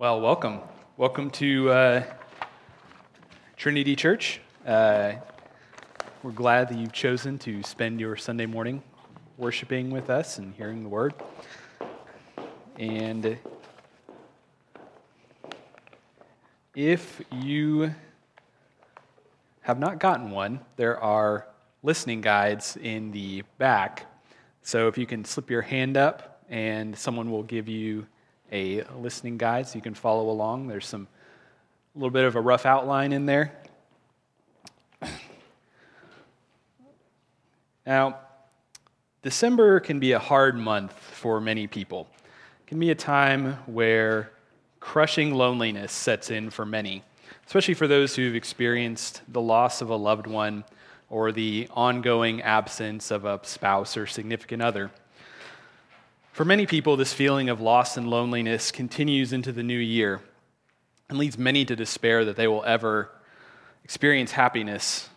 Well, welcome. Welcome to uh, Trinity Church. Uh, we're glad that you've chosen to spend your Sunday morning worshiping with us and hearing the word. And if you have not gotten one, there are listening guides in the back. So if you can slip your hand up, and someone will give you a listening guide so you can follow along. There's some a little bit of a rough outline in there. Now, December can be a hard month for many people. It can be a time where crushing loneliness sets in for many, especially for those who've experienced the loss of a loved one or the ongoing absence of a spouse or significant other. For many people, this feeling of loss and loneliness continues into the new year and leads many to despair that they will ever experience happiness.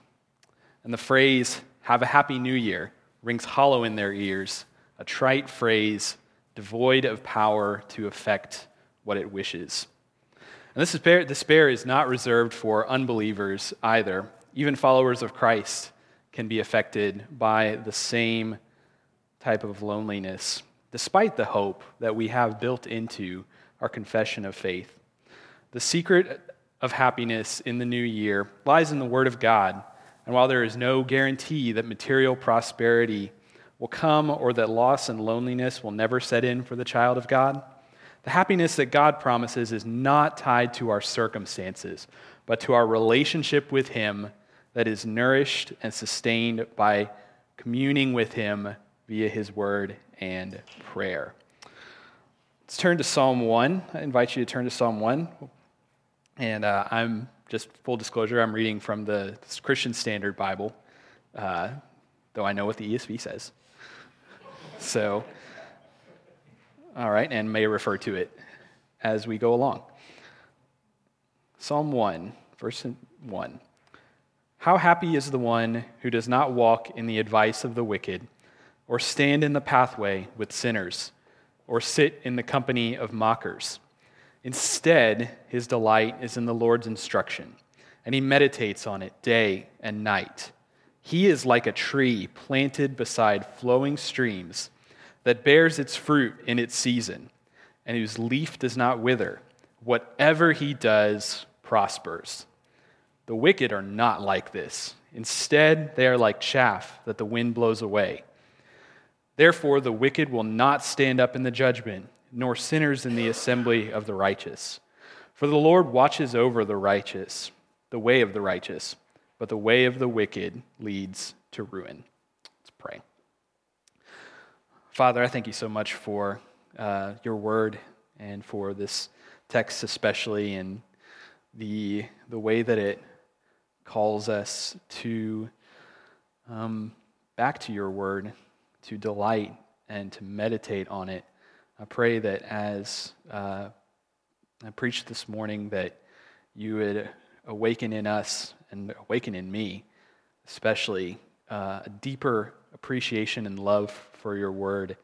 And the phrase, have a happy new year, rings hollow in their ears, a trite phrase devoid of power to affect what it wishes. And this despair, despair is not reserved for unbelievers either. Even followers of Christ can be affected by the same type of loneliness despite the hope that we have built into our confession of faith. The secret of happiness in the new year lies in the Word of God. And while there is no guarantee that material prosperity will come or that loss and loneliness will never set in for the child of God, the happiness that God promises is not tied to our circumstances, but to our relationship with Him that is nourished and sustained by communing with Him via His Word and prayer. Let's turn to Psalm 1. I invite you to turn to Psalm 1. And uh, I'm just full disclosure, I'm reading from the Christian Standard Bible, uh, though I know what the ESV says. So, all right, and may refer to it as we go along. Psalm 1, verse 1. How happy is the one who does not walk in the advice of the wicked or stand in the pathway with sinners, or sit in the company of mockers. Instead, his delight is in the Lord's instruction, and he meditates on it day and night. He is like a tree planted beside flowing streams that bears its fruit in its season, and whose leaf does not wither. Whatever he does prospers. The wicked are not like this. Instead, they are like chaff that the wind blows away. Therefore, the wicked will not stand up in the judgment, nor sinners in the assembly of the righteous. For the Lord watches over the righteous, the way of the righteous, but the way of the wicked leads to ruin. Let's pray. Father, I thank you so much for uh, your word and for this text, especially, and the, the way that it calls us to um, back to your word to delight and to meditate on it. I pray that as uh, I preached this morning, that you would awaken in us and awaken in me, especially, uh, a deeper appreciation and love for your word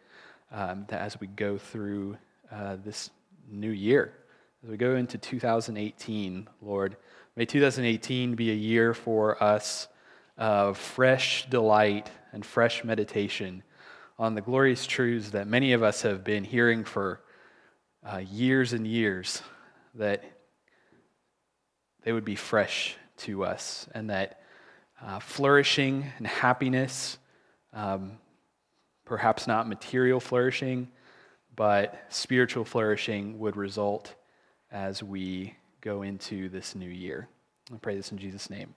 um, that as we go through uh, this new year. As we go into 2018, Lord, may 2018 be a year for us of fresh delight and fresh meditation on the glorious truths that many of us have been hearing for uh, years and years, that they would be fresh to us, and that uh, flourishing and happiness, um, perhaps not material flourishing, but spiritual flourishing would result as we go into this new year. I pray this in Jesus' name.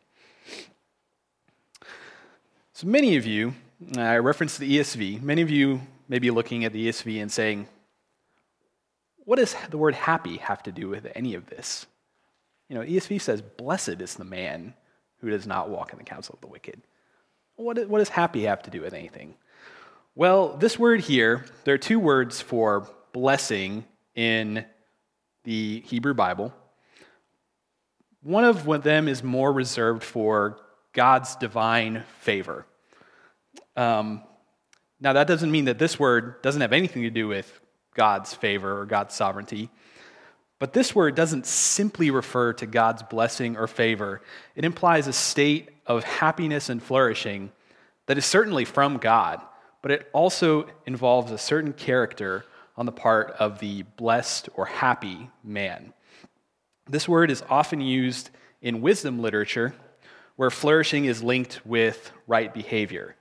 So many of you Uh, I referenced the ESV. Many of you may be looking at the ESV and saying, what does the word happy have to do with any of this? You know, ESV says, Blessed is the man who does not walk in the counsel of the wicked. What, what does happy have to do with anything? Well, this word here, there are two words for blessing in the Hebrew Bible. One of them is more reserved for God's divine favor. Um, now, that doesn't mean that this word doesn't have anything to do with God's favor or God's sovereignty, But this word doesn't simply refer to God's blessing or favor, it implies a state of happiness and flourishing that is certainly from God, but it also involves a certain character on the part of the blessed or happy man. This word is often used in wisdom literature, where flourishing is linked with right behavior.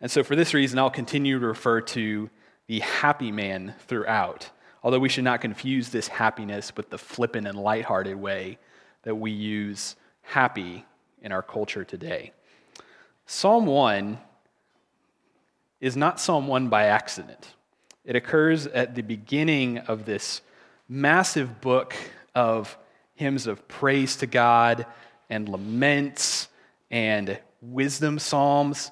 And so, for this reason, I'll continue to refer to the happy man throughout, although we should not confuse this happiness with the flippant and lighthearted way that we use happy in our culture today. Psalm 1 is not Psalm 1 by accident. It occurs at the beginning of this massive book of hymns of praise to God and laments and wisdom psalms.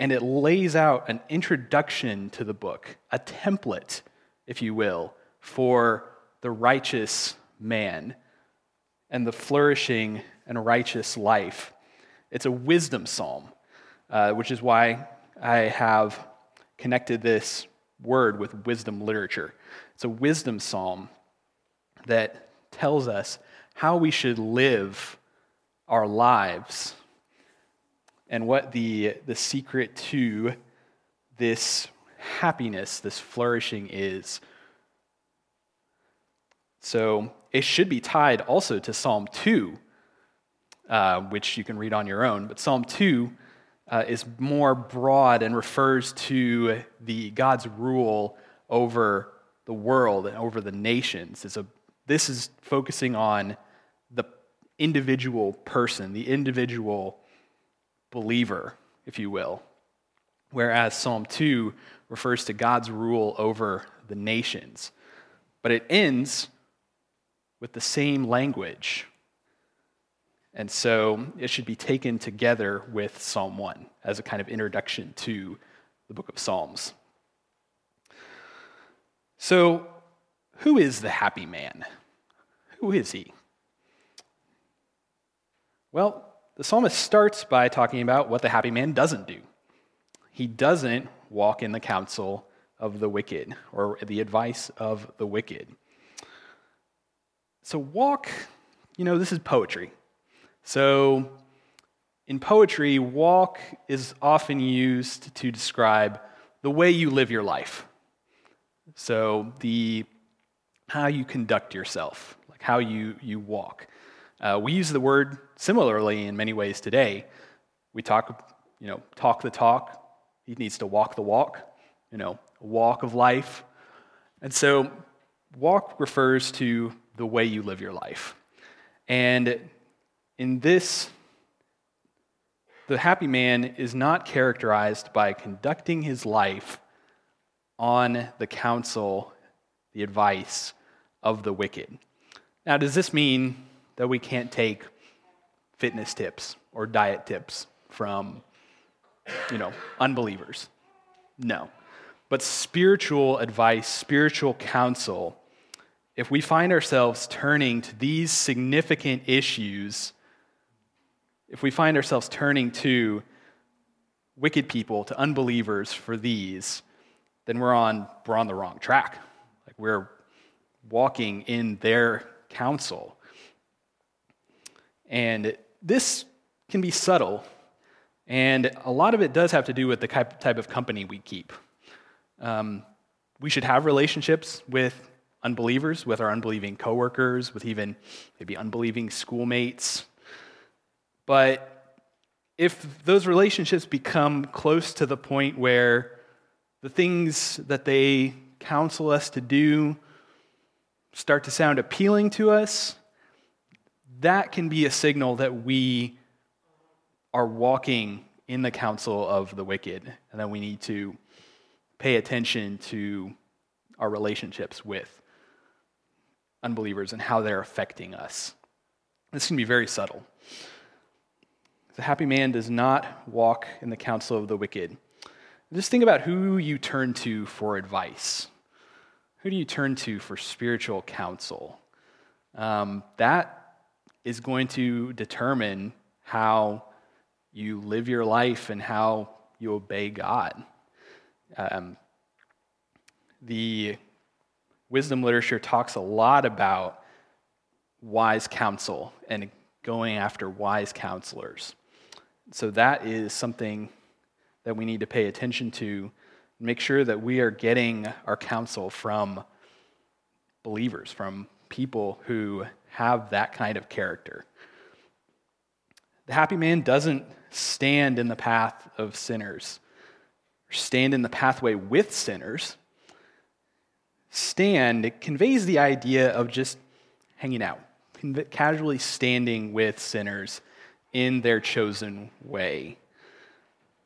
And it lays out an introduction to the book, a template, if you will, for the righteous man and the flourishing and righteous life. It's a wisdom psalm, uh, which is why I have connected this word with wisdom literature. It's a wisdom psalm that tells us how we should live our lives and what the, the secret to this happiness, this flourishing is. So it should be tied also to Psalm 2, uh, which you can read on your own. But Psalm 2 uh, is more broad and refers to the God's rule over the world and over the nations. It's a, this is focusing on the individual person, the individual believer, if you will. Whereas Psalm 2 refers to God's rule over the nations. But it ends with the same language and so it should be taken together with Psalm 1 as a kind of introduction to the book of Psalms. So, who is the happy man? Who is he? Well, the psalmist starts by talking about what the happy man doesn't do. He doesn't walk in the counsel of the wicked or the advice of the wicked. So, walk, you know, this is poetry. So, in poetry, walk is often used to describe the way you live your life. So, the how you conduct yourself, like how you, you walk. Uh, we use the word similarly in many ways today. We talk, you know, talk the talk. He needs to walk the walk, you know, walk of life. And so, walk refers to the way you live your life. And in this, the happy man is not characterized by conducting his life on the counsel, the advice of the wicked. Now, does this mean that we can't take fitness tips or diet tips from, you know, unbelievers? No. But spiritual advice, spiritual counsel, if we find ourselves turning to these significant issues if we find ourselves turning to wicked people, to unbelievers for these, then we're on, we're on the wrong track. Like we're walking in their counsel. And this can be subtle, and a lot of it does have to do with the type of company we keep. Um, we should have relationships with unbelievers, with our unbelieving coworkers, with even maybe unbelieving schoolmates, but if those relationships become close to the point where the things that they counsel us to do start to sound appealing to us, that can be a signal that we are walking in the counsel of the wicked and that we need to pay attention to our relationships with unbelievers and how they're affecting us. This can be very subtle. The happy man does not walk in the counsel of the wicked. Just think about who you turn to for advice. Who do you turn to for spiritual counsel? Um, that is going to determine how you live your life and how you obey God. Um, the wisdom literature talks a lot about wise counsel and going after wise counselors. So that is something that we need to pay attention to. Make sure that we are getting our counsel from believers, from people who have that kind of character. The happy man doesn't stand in the path of sinners stand in the pathway with sinners. Stand conveys the idea of just hanging out, casually standing with sinners in their chosen way.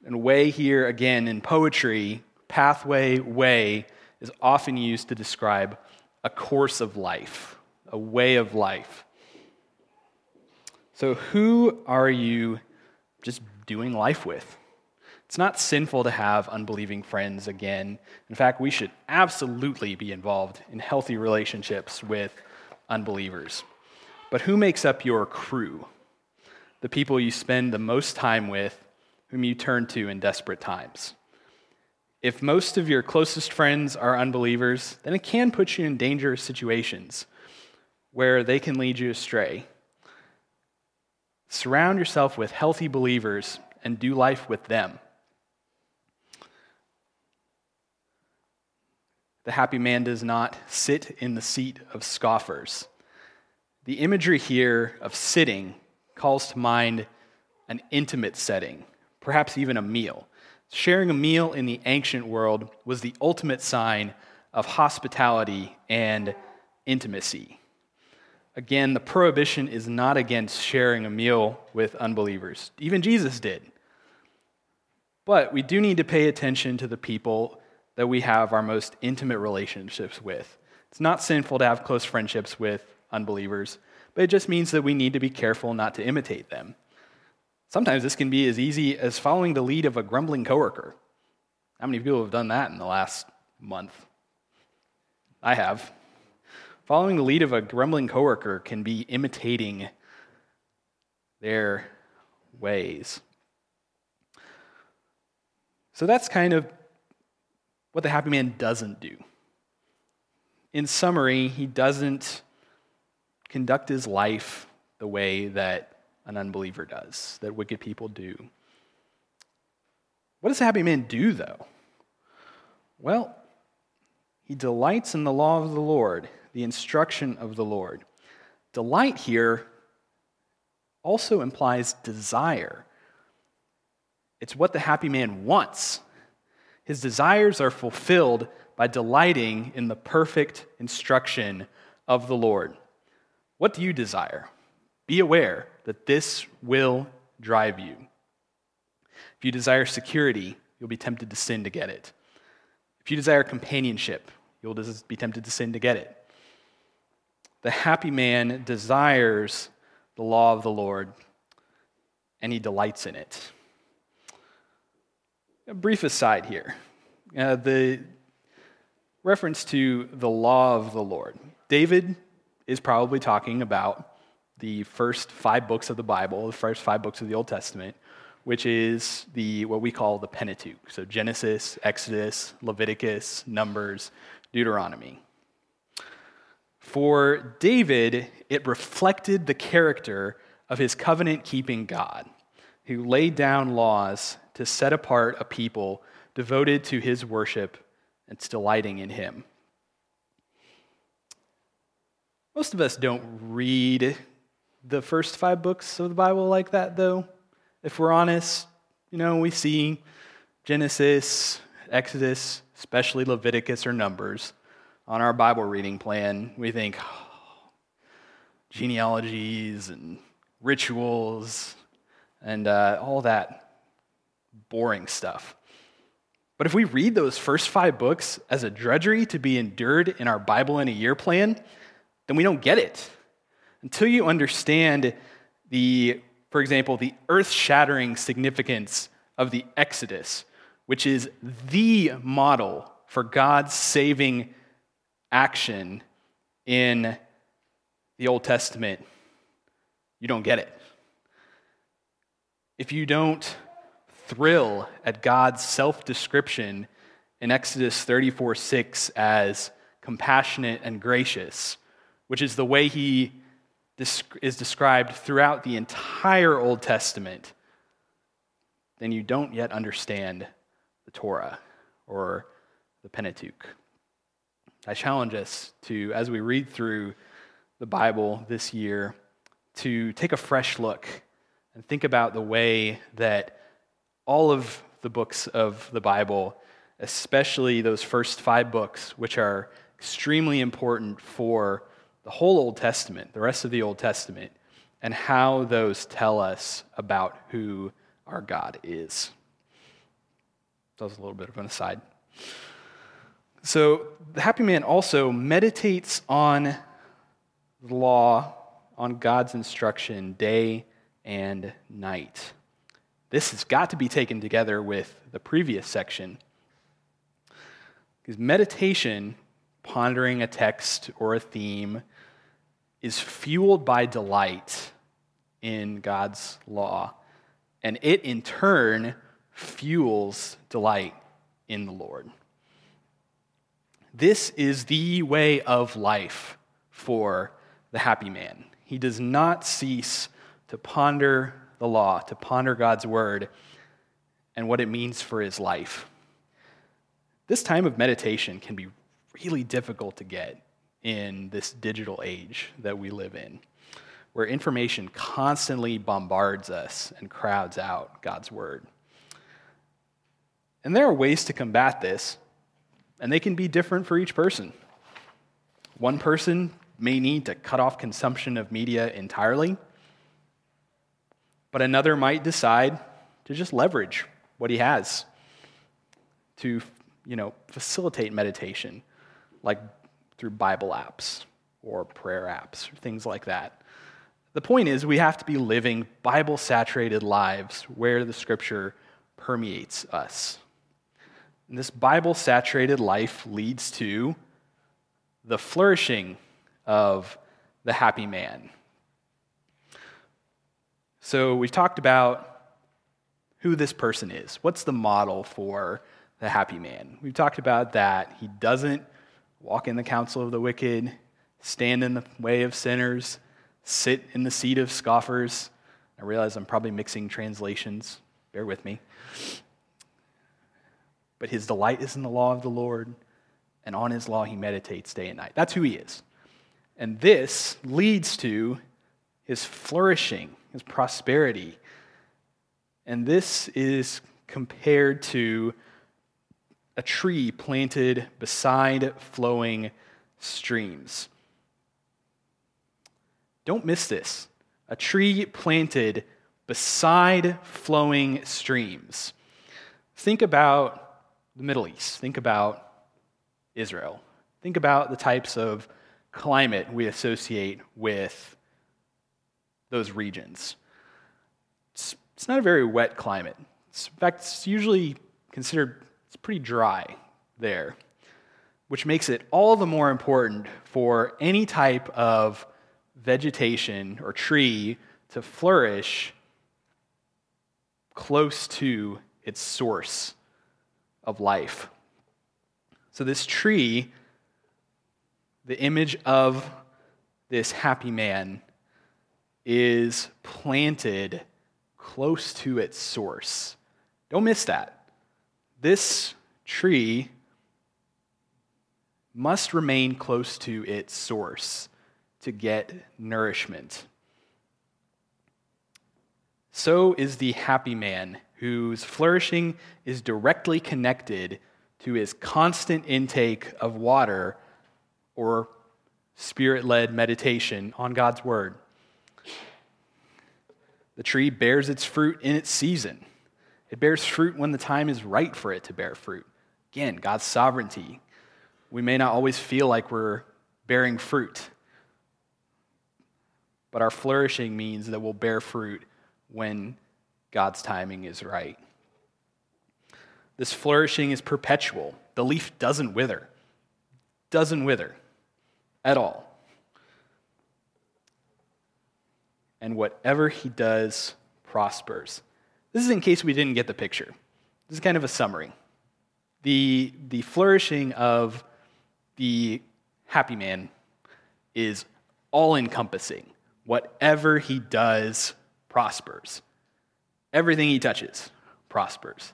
And way here, again, in poetry, pathway, way, is often used to describe a course of life, a way of life. So, who are you just doing life with? It's not sinful to have unbelieving friends again. In fact, we should absolutely be involved in healthy relationships with unbelievers. But who makes up your crew? The people you spend the most time with, whom you turn to in desperate times. If most of your closest friends are unbelievers, then it can put you in dangerous situations where they can lead you astray. Surround yourself with healthy believers and do life with them. The happy man does not sit in the seat of scoffers. The imagery here of sitting calls to mind an intimate setting, perhaps even a meal. Sharing a meal in the ancient world was the ultimate sign of hospitality and intimacy. Again, the prohibition is not against sharing a meal with unbelievers. Even Jesus did. But we do need to pay attention to the people that we have our most intimate relationships with. It's not sinful to have close friendships with unbelievers, but it just means that we need to be careful not to imitate them. Sometimes this can be as easy as following the lead of a grumbling coworker. How many people have done that in the last month? I have. Following the lead of a grumbling coworker can be imitating their ways. So that's kind of what the happy man doesn't do. In summary, he doesn't conduct his life the way that an unbeliever does, that wicked people do. What does the happy man do, though? Well, he delights in the law of the Lord, the instruction of the Lord. Delight here also implies desire. It's what the happy man wants. His desires are fulfilled by delighting in the perfect instruction of the Lord. What do you desire? Be aware that this will drive you. If you desire security, you'll be tempted to sin to get it. If you desire companionship, you'll be tempted to sin to get it. The happy man desires the law of the Lord, and he delights in it. A brief aside here uh, the reference to the law of the Lord. David is probably talking about the first five books of the Bible, the first five books of the Old Testament, which is the what we call the Pentateuch. So Genesis, Exodus, Leviticus, Numbers, Deuteronomy. For David, it reflected the character of his covenant keeping God, who laid down laws to set apart a people devoted to his worship and delighting in him. Most of us don't read the first five books of the Bible like that, though. If we're honest, you know, we see Genesis, Exodus, especially Leviticus or Numbers on our Bible reading plan. We think oh, genealogies and rituals and uh, all that boring stuff. But if we read those first five books as a drudgery to be endured in our Bible in a year plan, then we don't get it until you understand the, for example, the earth shattering significance of the Exodus, which is the model for God's saving action in the Old Testament, you don't get it. If you don't thrill at God's self description in Exodus 34 6 as compassionate, and gracious, which is the way he is described throughout the entire Old Testament, then you don't yet understand the Torah or the Pentateuch. I challenge us to, as we read through the Bible this year, to take a fresh look and think about the way that all of the books of the Bible, especially those first five books, which are extremely important for the whole Old Testament, the rest of the Old Testament, and how those tell us about who our God is. That was a little bit of an aside. So, the happy man also meditates on the law, on God's instruction day and night. This has got to be taken together with the previous section. Because meditation, pondering a text or a theme, is fueled by delight in God's law. And it, in turn, fuels delight in the Lord. This is the way of life for the happy man. He does not cease to ponder the law, to ponder God's word and what it means for his life. This time of meditation can be really difficult to get in this digital age that we live in, where information constantly bombards us and crowds out God's word. And there are ways to combat this, and they can be different for each person. One person may need to cut off consumption of media entirely, but another might decide to just leverage what he has to you know, facilitate meditation, like through Bible apps or prayer apps or things like that. The point is, we have to be living Bible saturated lives where the scripture permeates us. And this Bible saturated life leads to the flourishing of the happy man. So, we've talked about who this person is. What's the model for the happy man? We've talked about that he doesn't walk in the counsel of the wicked, stand in the way of sinners, sit in the seat of scoffers. I realize I'm probably mixing translations. Bear with me. But his delight is in the law of the Lord, and on his law he meditates day and night. That's who he is. And this leads to his flourishing, his prosperity. And this is compared to a tree planted beside flowing streams. Don't miss this. A tree planted beside flowing streams. Think about the Middle East. Think about Israel. Think about the types of climate we associate with those regions. It's, it's not a very wet climate. It's, in fact, it's usually considered it's pretty dry there, which makes it all the more important for any type of vegetation or tree to flourish close to its source of life. So, this tree, the image of this happy man, is planted close to its source. Don't miss that. This tree must remain close to its source to get nourishment. So is the happy man whose flourishing is directly connected to his constant intake of water or spirit led meditation on God's word. The tree bears its fruit in its season. It bears fruit when the time is right for it to bear fruit. Again, God's sovereignty. We may not always feel like we're bearing fruit, but our flourishing means that we'll bear fruit when God's timing is right. This flourishing is perpetual. The leaf doesn't wither, doesn't wither at all. And whatever he does prospers. This is in case we didn't get the picture. This is kind of a summary. The, the flourishing of the happy man is all encompassing. Whatever he does prospers. Everything he touches prospers.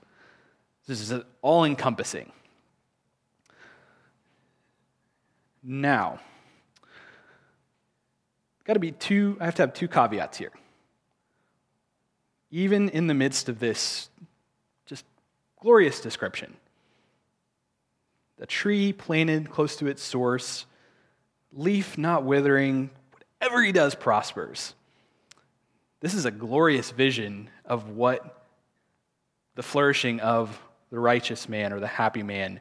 This is all encompassing. Now, got to be two, I have to have two caveats here. Even in the midst of this just glorious description, the tree planted close to its source, leaf not withering, whatever he does prospers. This is a glorious vision of what the flourishing of the righteous man or the happy man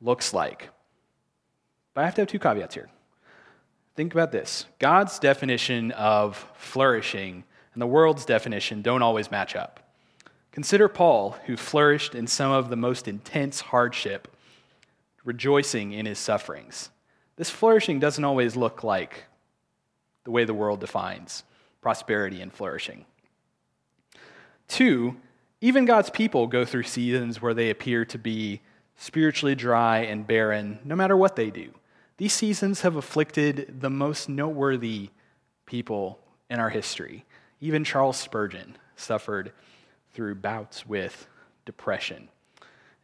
looks like. But I have to have two caveats here. Think about this God's definition of flourishing and the world's definition don't always match up. Consider Paul, who flourished in some of the most intense hardship, rejoicing in his sufferings. This flourishing doesn't always look like the way the world defines prosperity and flourishing. Two, even God's people go through seasons where they appear to be spiritually dry and barren, no matter what they do. These seasons have afflicted the most noteworthy people in our history. Even Charles Spurgeon suffered through bouts with depression.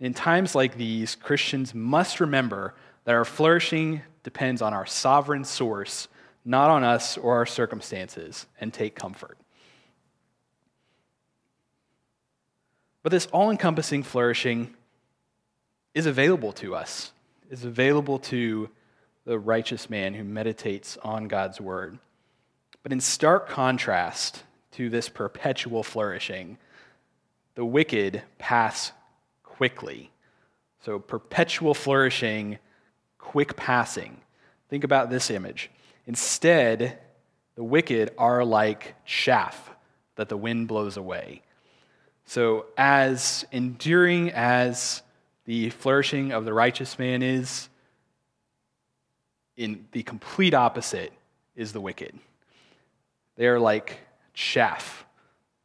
In times like these, Christians must remember that our flourishing depends on our sovereign source, not on us or our circumstances, and take comfort. But this all encompassing flourishing is available to us, is available to the righteous man who meditates on God's word. But in stark contrast to this perpetual flourishing, the wicked pass quickly. So, perpetual flourishing, quick passing. Think about this image. Instead, the wicked are like chaff that the wind blows away. So, as enduring as the flourishing of the righteous man is, in the complete opposite is the wicked. They are like chaff,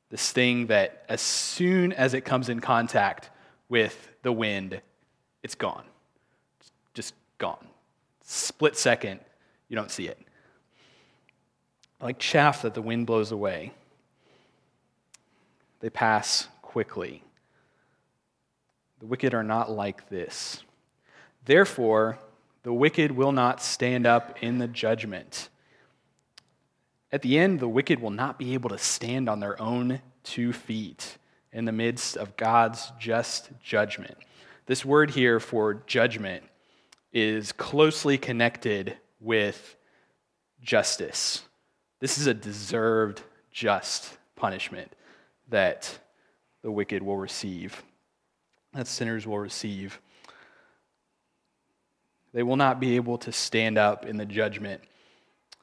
this thing that as soon as it comes in contact with the wind, it's gone. It's just gone. Split second, you don't see it. Like chaff that the wind blows away, they pass quickly. The wicked are not like this. Therefore, the wicked will not stand up in the judgment. At the end, the wicked will not be able to stand on their own two feet in the midst of God's just judgment. This word here for judgment is closely connected with justice. This is a deserved, just punishment that the wicked will receive, that sinners will receive. They will not be able to stand up in the judgment,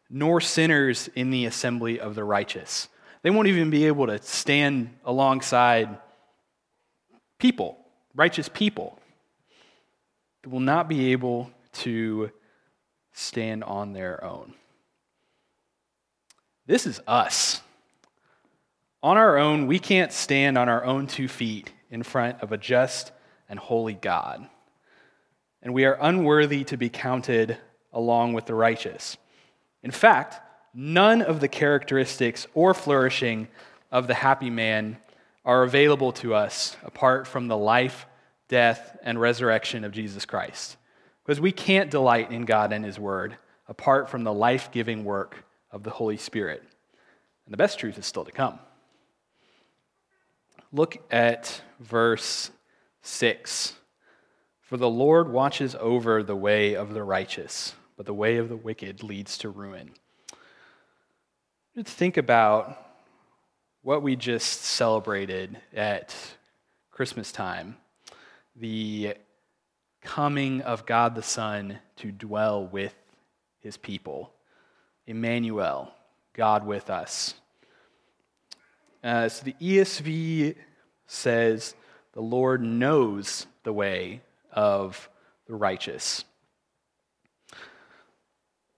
nor sinners in the assembly of the righteous. They won't even be able to stand alongside people, righteous people. They will not be able to stand on their own. This is us. On our own, we can't stand on our own two feet in front of a just and holy God and we are unworthy to be counted along with the righteous. In fact, none of the characteristics or flourishing of the happy man are available to us apart from the life, death, and resurrection of Jesus Christ. Because we can't delight in God and His Word apart from the life giving work of the Holy Spirit. And the best truth is still to come. Look at verse 6. For the Lord watches over the way of the righteous, but the way of the wicked leads to ruin. Think about what we just celebrated at Christmas time the coming of God the Son to dwell with his people. Emmanuel, God with us. Uh, so the ESV says, The Lord knows the way of the righteous.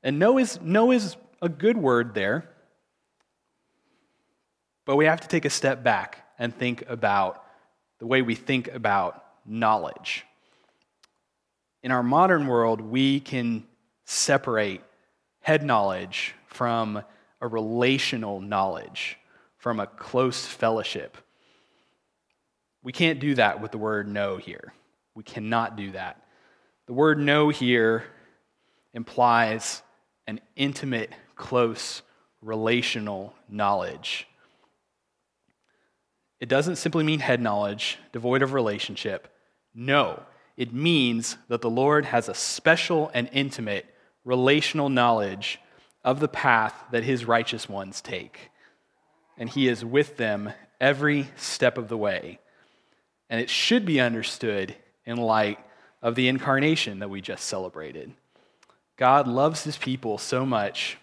And know is, know is a good word there, but we have to take a step back and think about the way we think about knowledge. In our modern world, we can separate head knowledge from a relational knowledge, from a close fellowship. We can't do that with the word know here. We cannot do that. The word know here implies an intimate, close, relational knowledge. It doesn't simply mean head knowledge, devoid of relationship. No, it means that the Lord has a special and intimate relational knowledge of the path that his righteous ones take. And he is with them every step of the way. And it should be understood in light of the incarnation that we just celebrated. God loves his people so much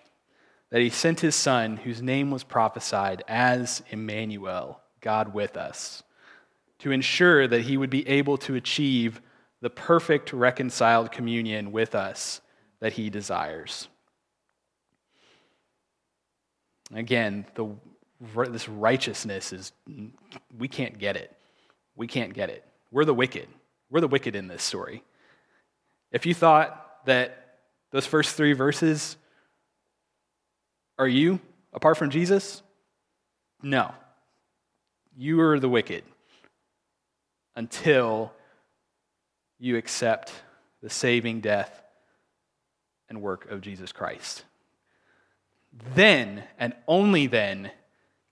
that he sent his son, whose name was prophesied as Emmanuel, God with us, to ensure that he would be able to achieve the perfect reconciled communion with us that he desires. Again, the, this righteousness is, we can't get it. We can't get it. We're the wicked. We're the wicked in this story. If you thought that those first three verses are you apart from Jesus, no. You are the wicked until you accept the saving death and work of Jesus Christ. Then, and only then,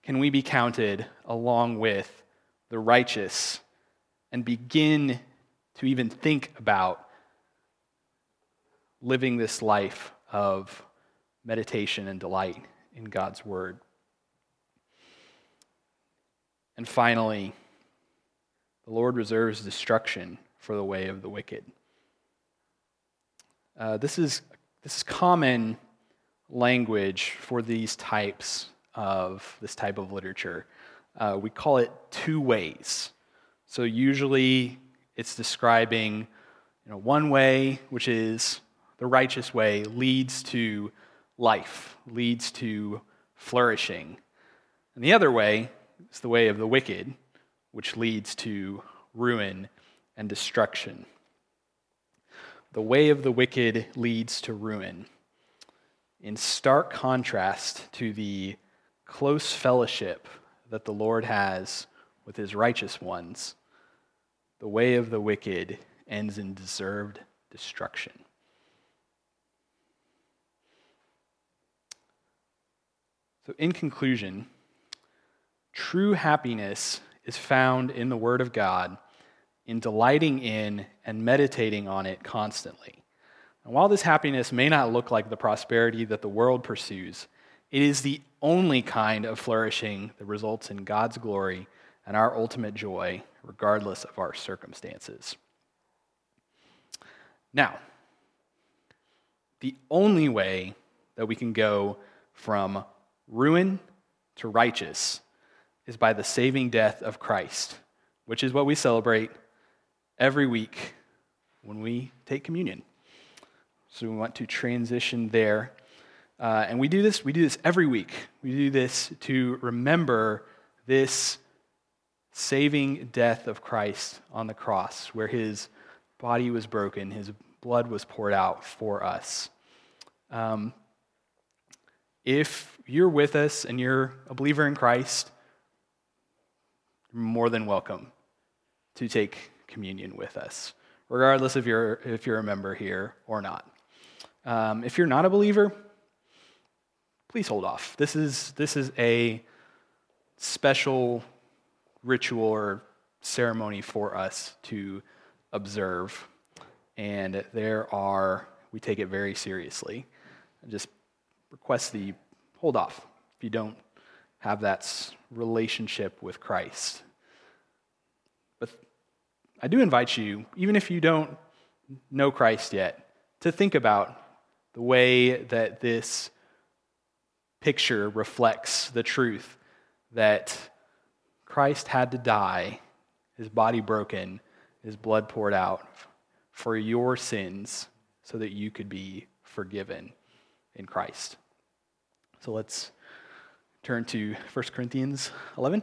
can we be counted along with the righteous and begin to even think about living this life of meditation and delight in God's Word. And finally, the Lord reserves destruction for the way of the wicked. Uh, this, is, this is common language for these types of this type of literature. Uh, we call it two ways. So usually it's describing you know, one way, which is the righteous way, leads to life, leads to flourishing. And the other way is the way of the wicked, which leads to ruin and destruction. The way of the wicked leads to ruin. In stark contrast to the close fellowship that the Lord has with his righteous ones, the way of the wicked ends in deserved destruction. So, in conclusion, true happiness is found in the Word of God, in delighting in and meditating on it constantly. And while this happiness may not look like the prosperity that the world pursues, it is the only kind of flourishing that results in God's glory and our ultimate joy, regardless of our circumstances. Now, the only way that we can go from ruin to righteous is by the saving death of Christ, which is what we celebrate every week when we take communion. So we want to transition there. Uh, and we do this, we do this every week. We do this to remember this saving death of Christ on the cross, where his body was broken, his blood was poured out for us. Um, if you're with us and you're a believer in Christ, you're more than welcome to take communion with us, regardless if you're, if you're a member here or not. Um, if you're not a believer, please hold off. This is, this is a special ritual or ceremony for us to observe. And there are, we take it very seriously. I Just request you hold off if you don't have that relationship with Christ. But I do invite you, even if you don't know Christ yet, to think about the way that this picture reflects the truth that Christ had to die, his body broken, his blood poured out for your sins so that you could be forgiven in Christ. So let's turn to 1 Corinthians 11.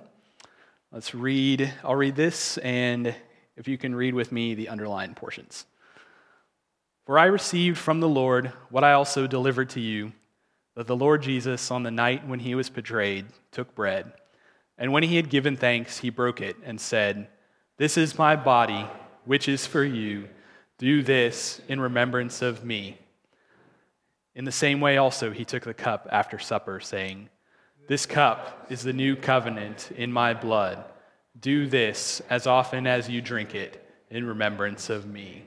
Let's read, I'll read this, and if you can read with me the underlined portions. For I received from the Lord what I also delivered to you that the Lord Jesus, on the night when he was betrayed, took bread. And when he had given thanks, he broke it and said, This is my body, which is for you. Do this in remembrance of me. In the same way, also, he took the cup after supper, saying, This cup is the new covenant in my blood. Do this as often as you drink it in remembrance of me.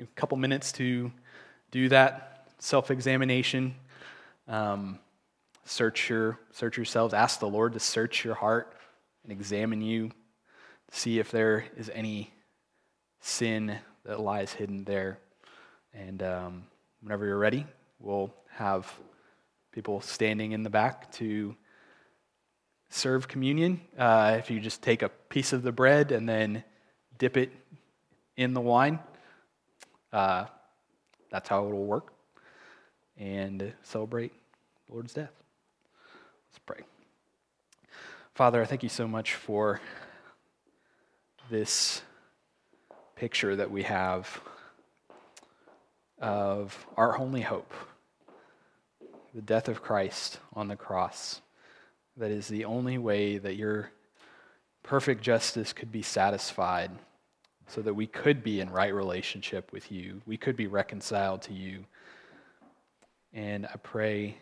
a couple minutes to do that self examination. Um, search, your, search yourselves. Ask the Lord to search your heart and examine you, see if there is any sin that lies hidden there. And um, whenever you're ready, we'll have people standing in the back to serve communion. Uh, if you just take a piece of the bread and then dip it in the wine, uh, that's how it will work. And celebrate the Lord's death. Let's pray. Father, I thank you so much for this picture that we have of our only hope the death of Christ on the cross. That is the only way that your perfect justice could be satisfied so that we could be in right relationship with you. We could be reconciled to you. And I pray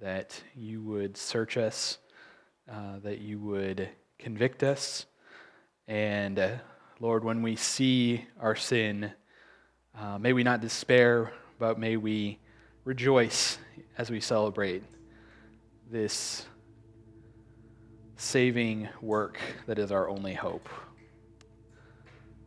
that you would search us, uh, that you would convict us. And uh, Lord, when we see our sin, uh, may we not despair, but may we rejoice as we celebrate this saving work that is our only hope.